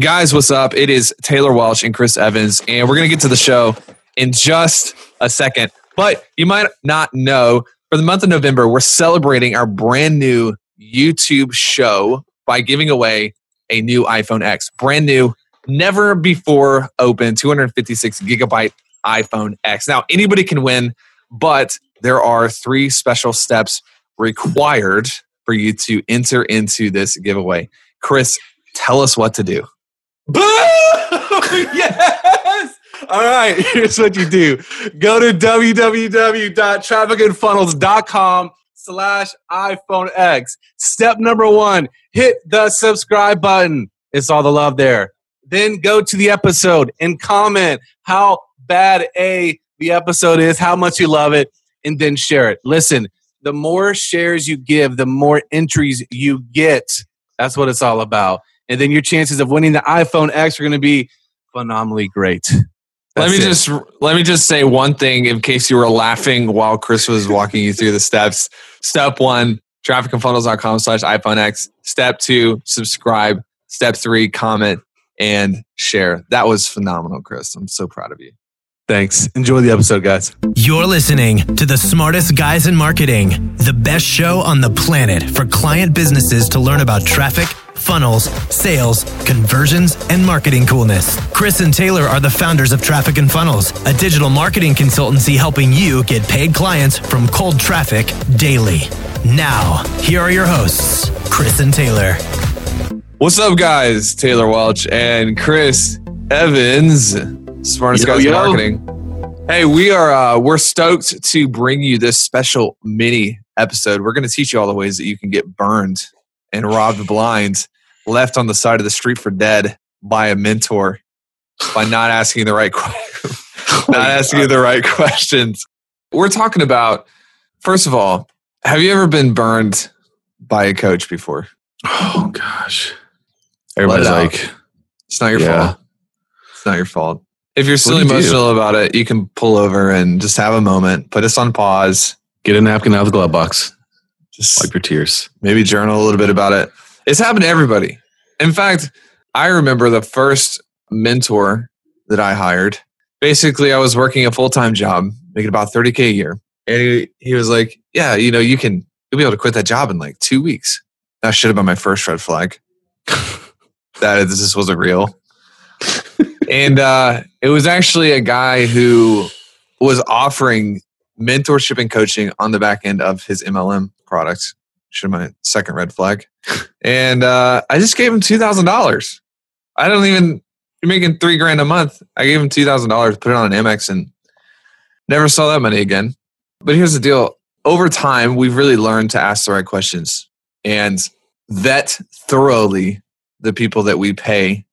Guys, what's up? It is Taylor Welch and Chris Evans, and we're going to get to the show in just a second. But you might not know for the month of November, we're celebrating our brand new YouTube show by giving away a new iPhone X. Brand new, never before open 256 gigabyte iPhone X. Now, anybody can win, but there are three special steps required for you to enter into this giveaway. Chris, tell us what to do. Boom! yes! All right, here's what you do. Go to www.trafficandfunnels.com slash iPhone X. Step number one, hit the subscribe button. It's all the love there. Then go to the episode and comment how bad A the episode is, how much you love it, and then share it. Listen, the more shares you give, the more entries you get. That's what it's all about and then your chances of winning the iPhone X are going to be phenomenally great. That's let me it. just let me just say one thing in case you were laughing while Chris was walking you through the steps. Step one, trafficandfunnels.com slash iPhone X. Step two, subscribe. Step three, comment and share. That was phenomenal, Chris. I'm so proud of you. Thanks. Enjoy the episode, guys. You're listening to the smartest guys in marketing, the best show on the planet for client businesses to learn about traffic funnels, sales, conversions, and marketing coolness. Chris and Taylor are the founders of Traffic and Funnels, a digital marketing consultancy helping you get paid clients from cold traffic daily. Now, here are your hosts, Chris and Taylor. What's up, guys? Taylor Welch and Chris Evans, smartest yo, guys yo. in marketing. Hey, we are uh, we're stoked to bring you this special mini episode. We're going to teach you all the ways that you can get burned and robbed blind, left on the side of the street for dead by a mentor by not asking the right oh not asking the right questions. We're talking about first of all, have you ever been burned by a coach before? Oh gosh. Everybody's like it's not your yeah. fault. It's not your fault. If you're still emotional do? about it, you can pull over and just have a moment, put us on pause. Get a napkin out of the glove box. Just wipe your tears. Maybe journal a little bit about it. It's happened to everybody. In fact, I remember the first mentor that I hired. Basically, I was working a full time job, making about 30K a year. And he, he was like, Yeah, you know, you can, you'll be able to quit that job in like two weeks. That should have been my first red flag. that this wasn't real. and uh, it was actually a guy who was offering mentorship and coaching on the back end of his MLM product. Should my second red flag. And uh, I just gave him two thousand dollars. I don't even you're making three grand a month. I gave him two thousand dollars, put it on an Amex, and never saw that money again. But here's the deal: over time, we've really learned to ask the right questions and vet thoroughly the people that we pay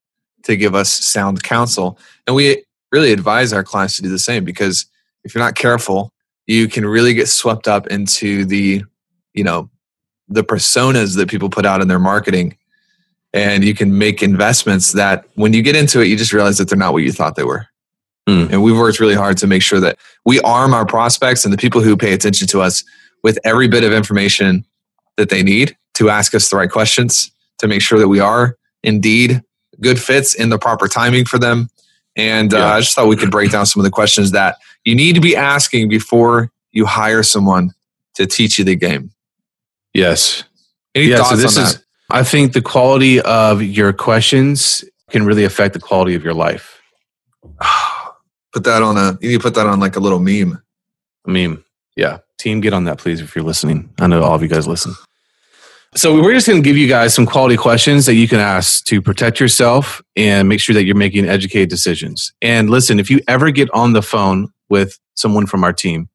to give us sound counsel. And we really advise our clients to do the same because if you're not careful, you can really get swept up into the you know the personas that people put out in their marketing and you can make investments that when you get into it you just realize that they're not what you thought they were mm. and we've worked really hard to make sure that we arm our prospects and the people who pay attention to us with every bit of information that they need to ask us the right questions to make sure that we are indeed good fits in the proper timing for them and uh, yeah. i just thought we could break down some of the questions that you need to be asking before you hire someone to teach you the game Yes. Any yeah, so this is, I think the quality of your questions can really affect the quality of your life. Put that on a, you need to put that on like a little meme. A meme. Yeah. Team, get on that, please, if you're listening. I know all of you guys listen. So we're just going to give you guys some quality questions that you can ask to protect yourself and make sure that you're making educated decisions. And listen, if you ever get on the phone with someone from our team,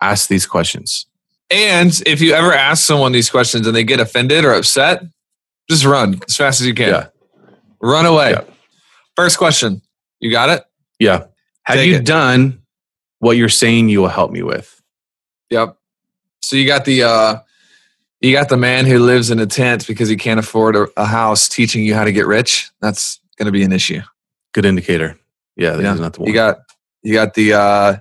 ask these questions. And if you ever ask someone these questions and they get offended or upset, just run as fast as you can. Yeah. Run away. Yeah. First question. You got it? Yeah. Have Take you it. done what you're saying you will help me with? Yep. So you got the uh you got the man who lives in a tent because he can't afford a, a house teaching you how to get rich. That's going to be an issue. Good indicator. Yeah, yeah. not the one. You got you got the uh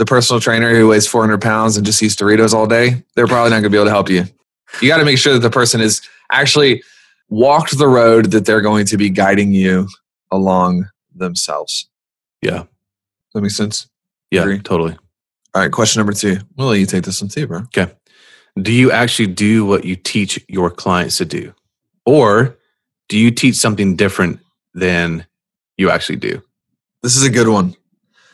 the personal trainer who weighs 400 pounds and just eats Doritos all day, they're probably not going to be able to help you. You got to make sure that the person is actually walked the road that they're going to be guiding you along themselves. Yeah. Does that make sense? Yeah, Agree. totally. All right, question number two. We'll you take this one too, bro. Okay. Do you actually do what you teach your clients to do? Or do you teach something different than you actually do? This is a good one.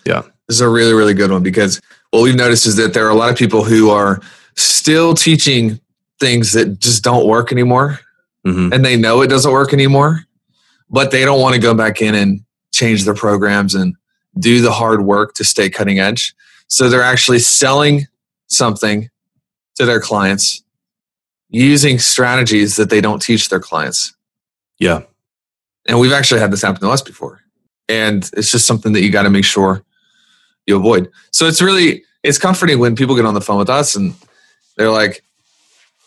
Yeah. This is a really, really good one because what we've noticed is that there are a lot of people who are still teaching things that just don't work anymore hmm and they know it doesn't work anymore, but they don't want to go back in and change their programs and do the hard work to stay cutting edge. So they're actually selling something to their clients using strategies that they don't teach their clients. Yeah. And we've actually had this happen to us before. And it's just something that you got to make sure you avoid. So it's really it's comforting when people get on the phone with us and they're like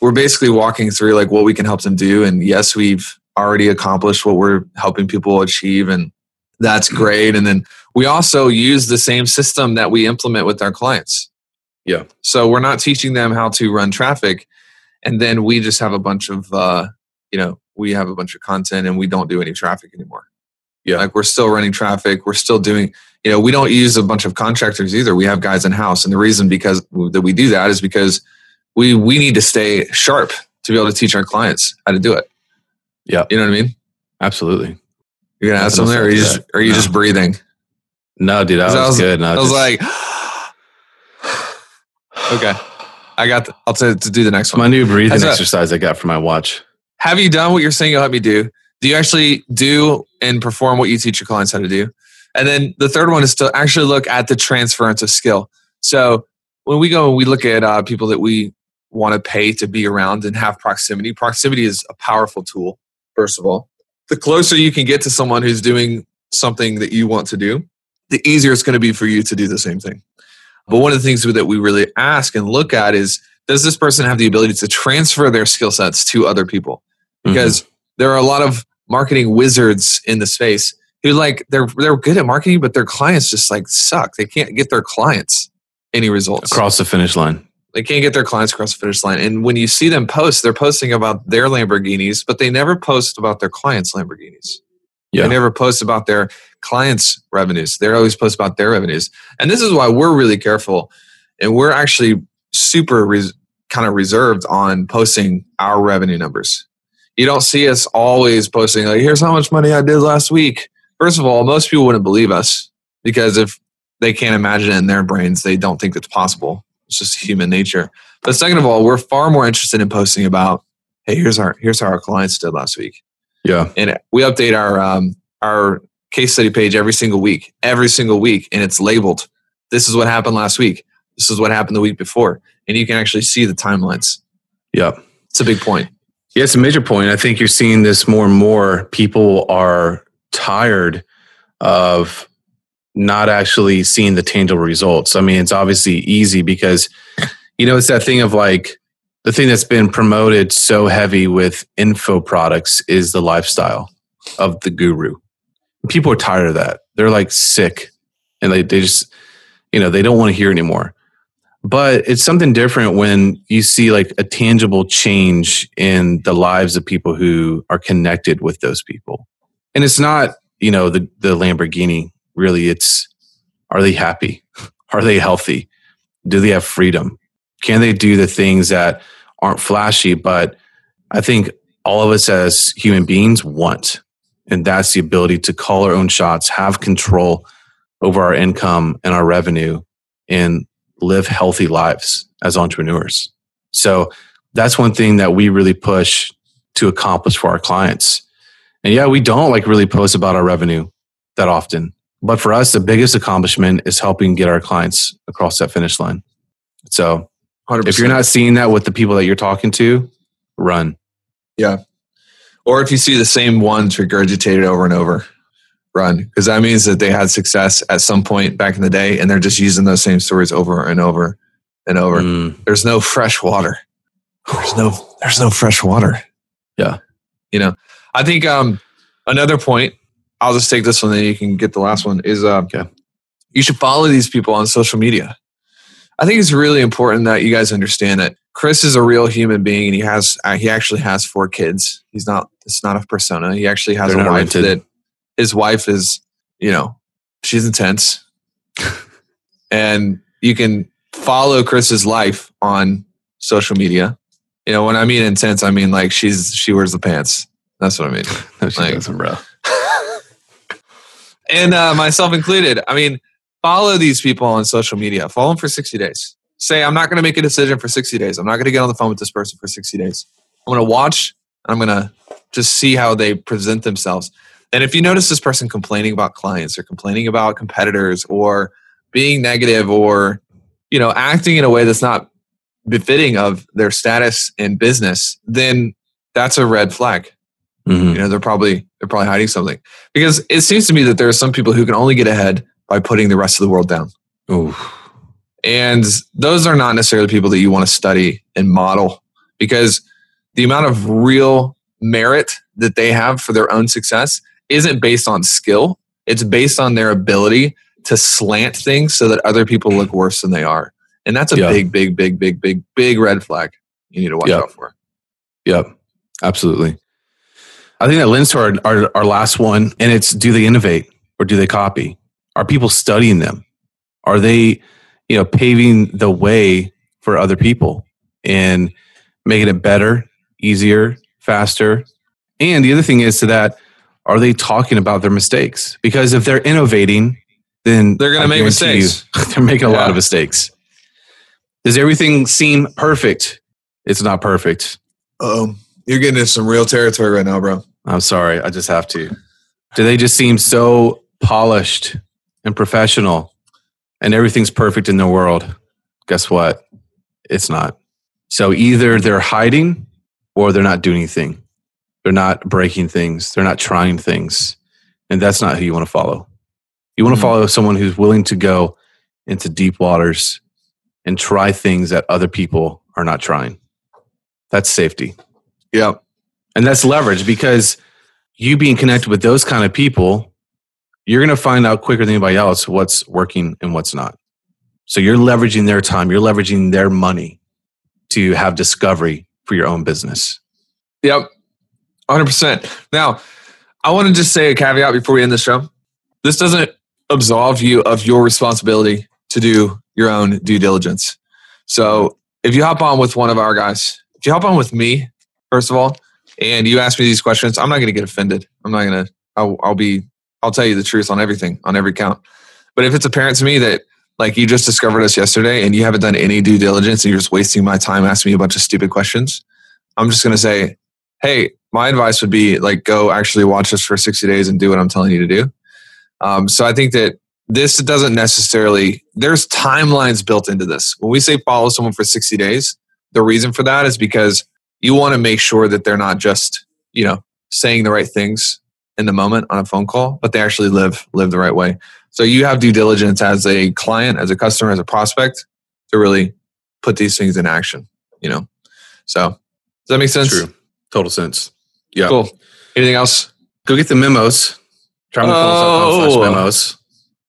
we're basically walking through like what we can help them do and yes, we've already accomplished what we're helping people achieve and that's great and then we also use the same system that we implement with our clients. Yeah. So we're not teaching them how to run traffic and then we just have a bunch of uh you know, we have a bunch of content and we don't do any traffic anymore. Yeah. Like we're still running traffic. We're still doing, you know, we don't use a bunch of contractors either. We have guys in house. And the reason because that we do that is because we we need to stay sharp to be able to teach our clients how to do it. Yeah. You know what I mean? Absolutely. You're gonna add Nothing something there, or are you just are you No. just breathing? No, dude, that was, I was- good. No, I was just- like, okay, I got. The, I'll to, to do the next one my new breathing How's that? exercise I got for my watch. Have you done what you're saying you'll help me do? Do you actually do and perform what you teach your clients how to do? And then the third one is to actually look at the transference of skill. So when we go and we look at uh, people that we want to pay to be around and have proximity, proximity is a powerful tool, first of all. The closer you can get to someone who's doing something that you want to do, the easier it's going to be for you to do the same thing. But one of the things that we really ask and look at is does this person have the ability to transfer their skill sets to other people? Mm-hmm. Because there are a lot of marketing wizards in the space who like they're they're good at marketing, but their clients just like suck. They can't get their clients any results. across the finish line. They can't get their clients across the finish line. And when you see them post, they're posting about their Lamborghinis, but they never post about their clients' Lamborghinis. Yeah. They never post about their clients' revenues. They always post about their revenues. And this is why we're really careful. And we're actually super res- kind of reserved on posting our revenue numbers. You don't see us always posting, like, here's how much money I did last week. First of all, most people wouldn't believe us because if they can't imagine it in their brains, they don't think it's possible. It's just human nature. But second of all, we're far more interested in posting about, hey, here's our here's how our clients did last week Yeah. and we update our um, our case study page every single week, every single week, and it's labeled. This is what happened last week. This is what happened the week before, and you can actually see the timelines. Yeah. It's a big point. Yeah, it's a major point. I think you're seeing this more and more. People are tired of not actually seeing the tangible results. I mean, it's obviously easy because, you know, it's that thing of like the thing that's been promoted so heavy with info products is the lifestyle of the guru. People are tired of that. They're like sick and they, they just, you know, they don't want to hear anymore but it's something different when you see like a tangible change in the lives of people who are connected with those people and it's not you know the the lamborghini really. It's are they happy? Are they healthy? Do they have freedom? Can they do the things that aren't flashy? But i think all of us as human beings want and that's the ability to call our own shots have control over our income and our revenue and live healthy lives as entrepreneurs. So that's one thing that we really push to accomplish for our clients. And yeah, we don't like really post about our revenue that often. But for us, the biggest accomplishment is helping get our clients across that finish line. So 100%. if you're not seeing that with the people that you're talking to, run. Yeah. Or if you see the same ones regurgitated over and over, run because that means that they had success at some point back in the day, and they're just using those same stories over and over and over. Mm, There's no fresh water. There's no there's no fresh water. Yeah. You know, I think um another point, I'll just take this one then you can get the last one, is uh Okay. you should follow these people on social media. I think it's really important that you guys understand that Chris is a real human being, and he has uh, he actually has four kids. He's not it's not a persona. He actually has They're a wife rented. that his wife is you know she's intense, and you can follow Chris's life on social media. You know, when I mean intense, I mean like she's she wears the pants. That's what I mean. No, she Like- doesn't, bro. and uh, myself included. I mean, follow these people on social media. Follow them for 60 days. Say, I'm not going to make a decision for 60 days. I'm not going to get on the phone with this person for 60 days. I'm going to watch. I'm going to just see how they present themselves. And if you notice this person complaining about clients or complaining about competitors or being negative or, you know, acting in a way that's not befitting of their status in business, then that's a red flag Mhm. you know they're probably they're probably hiding something because it seems to me that there are some people who can only get ahead by putting the rest of the world down Ooh. and those are not necessarily people that you want to study and model because the amount of real merit that they have for their own success isn't based on skill it's based on their ability to slant things so that other people look worse than they are and that's a Yeah. big big big big big big red flag you need to watch Yeah. out for Yep, absolutely. I think that lends to our, our, our last one, and it's do they innovate or do they copy? Are people studying them? Are they, you know, paving the way for other people and making it better, easier, faster? And the other thing is to that, are they talking about their mistakes? Because if they're innovating, then They're gonna make guarantee you, mistakes. they're making a lot of mistakes. Does everything seem perfect? It's not perfect. um you're getting into some real territory right now bro I'm sorry, I just have to. Do they just seem so polished and professional and everything's perfect in their world? Guess what? It's not. So either they're hiding or they're not doing anything. They're not breaking things, they're not trying things. And that's not who you want to follow. You want to Mhm. follow someone who's willing to go into deep waters and try things that other people are not trying. That's safety. Yeah And that's leverage because you being connected with those kind of people, you're going to find out quicker than anybody else what's working and what's not. So you're leveraging their time, you're leveraging their money to have discovery for your own business. Yep. 100%. Now, I want to just say a caveat before we end the show. This doesn't absolve you of your responsibility to do your own due diligence. So, if you hop on with one of our guys, if you hop on with me, first of all, and you ask me these questions, I'm not going to get offended. I'm not going to, I'll, I'll be, I'll tell you the truth on everything, on every count. But if it's apparent to me that, like, you just discovered us yesterday and you haven't done any due diligence and you're just wasting my time asking me a bunch of stupid questions, I'm just going to say, hey, my advice would be like go actually watch this for 60 days and do what I'm telling you to do. Um, so I think that this doesn't necessarily there's timelines built into this. When we say follow someone for 60 days, the reason for that is because you want to make sure that they're not just, you know, saying the right things in the moment on a phone call, but they actually live live the right way. So you have due diligence as a client, as a customer, as a prospect to really put these things in action, you know. So does that make sense? True. Total sense. Yeah. Cool. Anything else? Go get the memos. Oh. slash memos.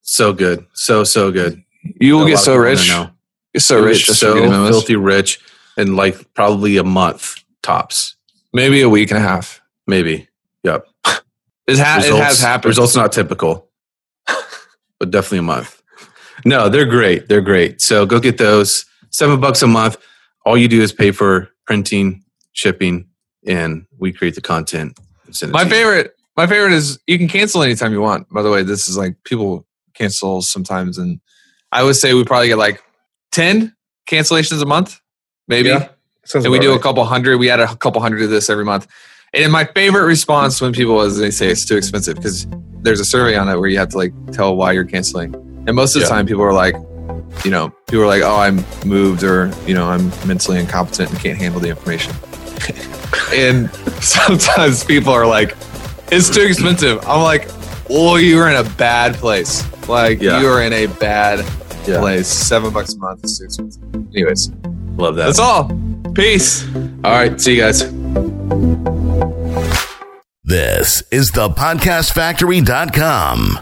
So good. So, so good. You will get so rich. You're so You'll rich so for getting memos. filthy rich in like probably a month tops. Maybe a week and a half. Maybe. Yep. It, ha- it Results- has happened. Results not typical, but definitely a month. No, they're great. They're great. So go get those. Seven bucks a month. All you do is pay for printing, shipping, and we create the content. it My favorite. My favorite is you can cancel anytime you want. By the way, this is like people cancel sometimes, and I would say we probably get like ten cancellations a month, maybe. Yeah, and we do a couple hundred. We add a couple hundred of this every month. And my favorite response when people is they say it's too expensive because there's a survey on it where you have to like tell why you're canceling. And most of the Yeah. time, people are like, you know, people are like, oh, I'm moved or you know, I'm mentally incompetent and can't handle the information. and sometimes people are like, it's too expensive. I'm like, well, you're in a bad place. Like Yeah. you are in a bad Yeah. place. Seven bucks a month is too expensive. Anyways, Love that. that's all. Peace. All right. See you guys. This is the podcastfactory.com.